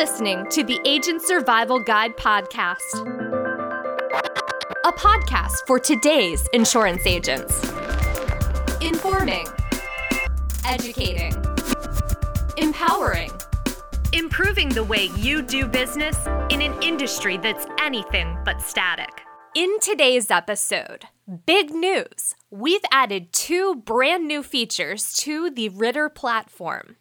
listening to the Agent Survival Guide podcast, a podcast for today's insurance agents. Informing, educating, empowering, improving the way you do business in an industry that's anything but static. In today's episode, big news. We've added two brand new features to the Ritter platform.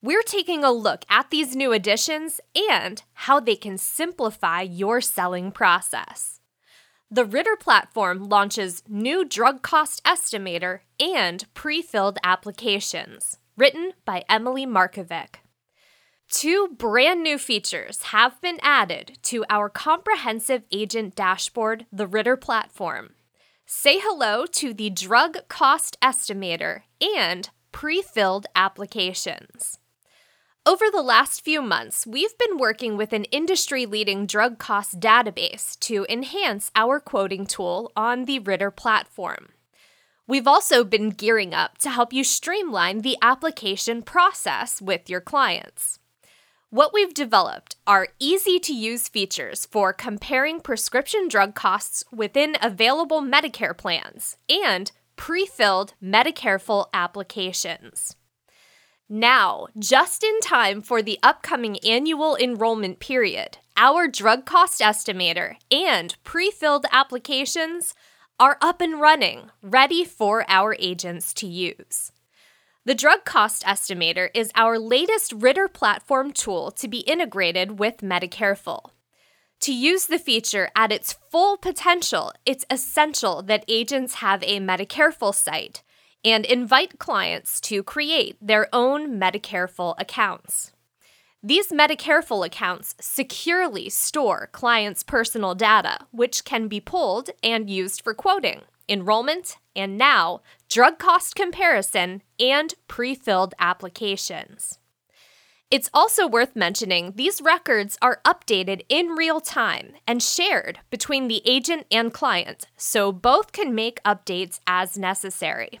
We're taking a look at these new additions and how they can simplify your selling process. The Ritter platform launches new drug cost estimator and pre filled applications, written by Emily Markovic. Two brand new features have been added to our comprehensive agent dashboard, the Ritter platform. Say hello to the drug cost estimator and pre filled applications. Over the last few months, we've been working with an industry leading drug cost database to enhance our quoting tool on the Ritter platform. We've also been gearing up to help you streamline the application process with your clients. What we've developed are easy to use features for comparing prescription drug costs within available Medicare plans and pre filled Medicareful applications. Now, just in time for the upcoming annual enrollment period, our drug cost estimator and pre filled applications are up and running, ready for our agents to use. The drug cost estimator is our latest Ritter platform tool to be integrated with Medicareful. To use the feature at its full potential, it's essential that agents have a Medicareful site and invite clients to create their own Medicareful accounts. These Medicareful accounts securely store clients' personal data, which can be pulled and used for quoting, enrollment, and now drug cost comparison and pre filled applications. It's also worth mentioning these records are updated in real time and shared between the agent and client, so both can make updates as necessary.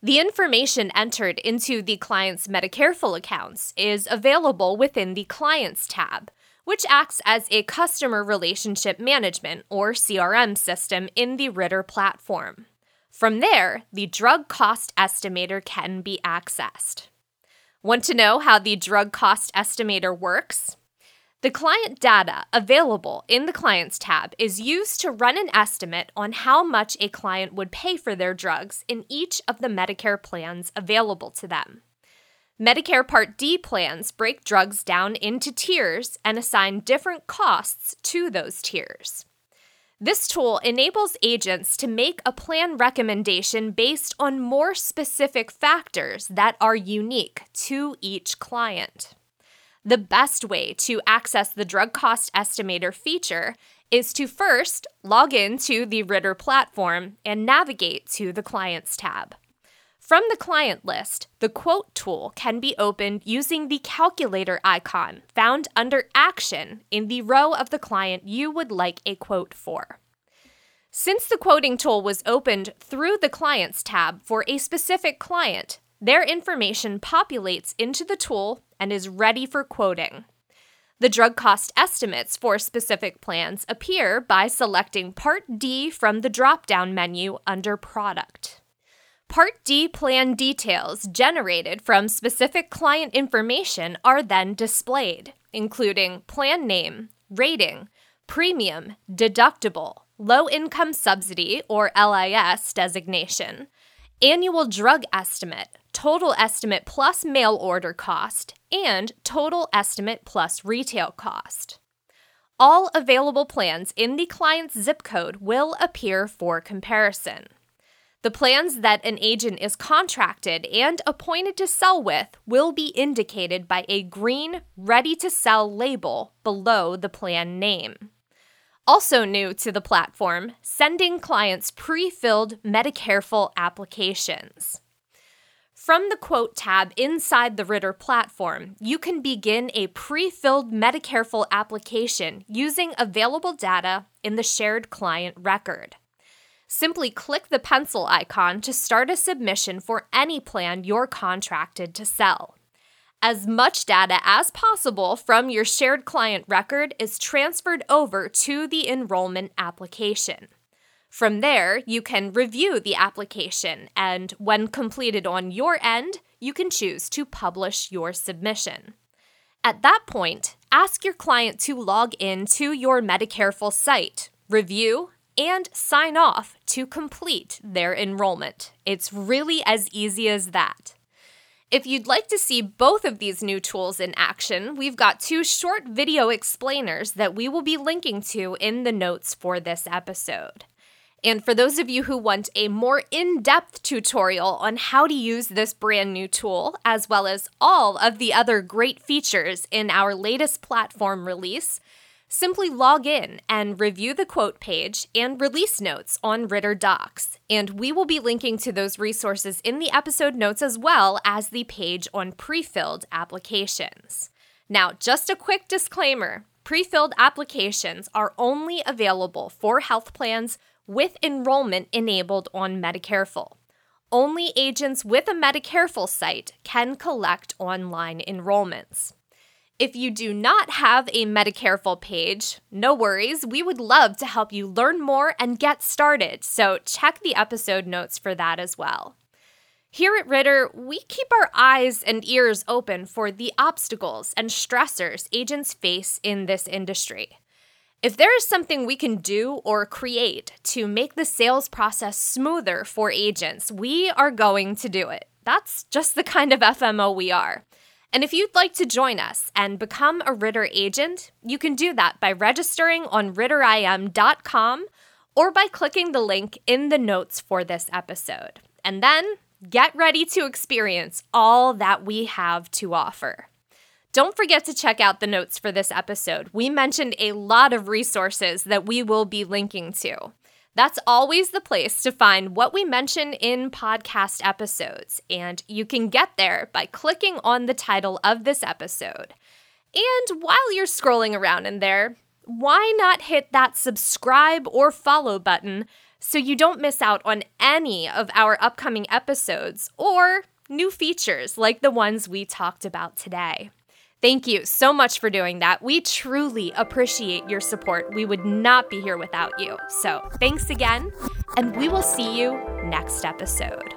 The information entered into the client's Medicareful accounts is available within the Clients tab, which acts as a customer relationship management or CRM system in the Ritter platform. From there, the drug cost estimator can be accessed. Want to know how the drug cost estimator works? The client data available in the Clients tab is used to run an estimate on how much a client would pay for their drugs in each of the Medicare plans available to them. Medicare Part D plans break drugs down into tiers and assign different costs to those tiers. This tool enables agents to make a plan recommendation based on more specific factors that are unique to each client. The best way to access the drug cost estimator feature is to first log in to the Ritter platform and navigate to the Clients tab. From the client list, the quote tool can be opened using the calculator icon found under Action in the row of the client you would like a quote for. Since the quoting tool was opened through the Clients tab for a specific client, their information populates into the tool and is ready for quoting. The drug cost estimates for specific plans appear by selecting Part D from the drop down menu under Product. Part D plan details generated from specific client information are then displayed, including plan name, rating, premium, deductible, low income subsidy or LIS designation, annual drug estimate, total estimate plus mail order cost, and total estimate plus retail cost. All available plans in the client's zip code will appear for comparison. The plans that an agent is contracted and appointed to sell with will be indicated by a green Ready to Sell label below the plan name. Also new to the platform, sending clients pre filled Medicareful applications. From the Quote tab inside the Ritter platform, you can begin a pre filled Medicareful application using available data in the shared client record. Simply click the pencil icon to start a submission for any plan you're contracted to sell. As much data as possible from your shared client record is transferred over to the enrollment application. From there, you can review the application, and when completed on your end, you can choose to publish your submission. At that point, ask your client to log in to your Medicareful site, review, and sign off to complete their enrollment. It's really as easy as that. If you'd like to see both of these new tools in action, we've got two short video explainers that we will be linking to in the notes for this episode. And for those of you who want a more in depth tutorial on how to use this brand new tool, as well as all of the other great features in our latest platform release, simply log in and review the quote page and release notes on Ritter Docs. And we will be linking to those resources in the episode notes as well as the page on pre filled applications. Now, just a quick disclaimer pre filled applications are only available for health plans with enrollment enabled on Medicareful. Only agents with a Medicareful site can collect online enrollments. If you do not have a Medicareful page, no worries, we would love to help you learn more and get started, so check the episode notes for that as well. Here at Ritter, we keep our eyes and ears open for the obstacles and stressors agents face in this industry. If there is something we can do or create to make the sales process smoother for agents, we are going to do it. That's just the kind of FMO we are. And if you'd like to join us and become a Ritter agent, you can do that by registering on ritterim.com or by clicking the link in the notes for this episode. And then get ready to experience all that we have to offer. Don't forget to check out the notes for this episode. We mentioned a lot of resources that we will be linking to. That's always the place to find what we mention in podcast episodes, and you can get there by clicking on the title of this episode. And while you're scrolling around in there, why not hit that subscribe or follow button so you don't miss out on any of our upcoming episodes or new features like the ones we talked about today? Thank you so much for doing that. We truly appreciate your support. We would not be here without you. So, thanks again, and we will see you next episode.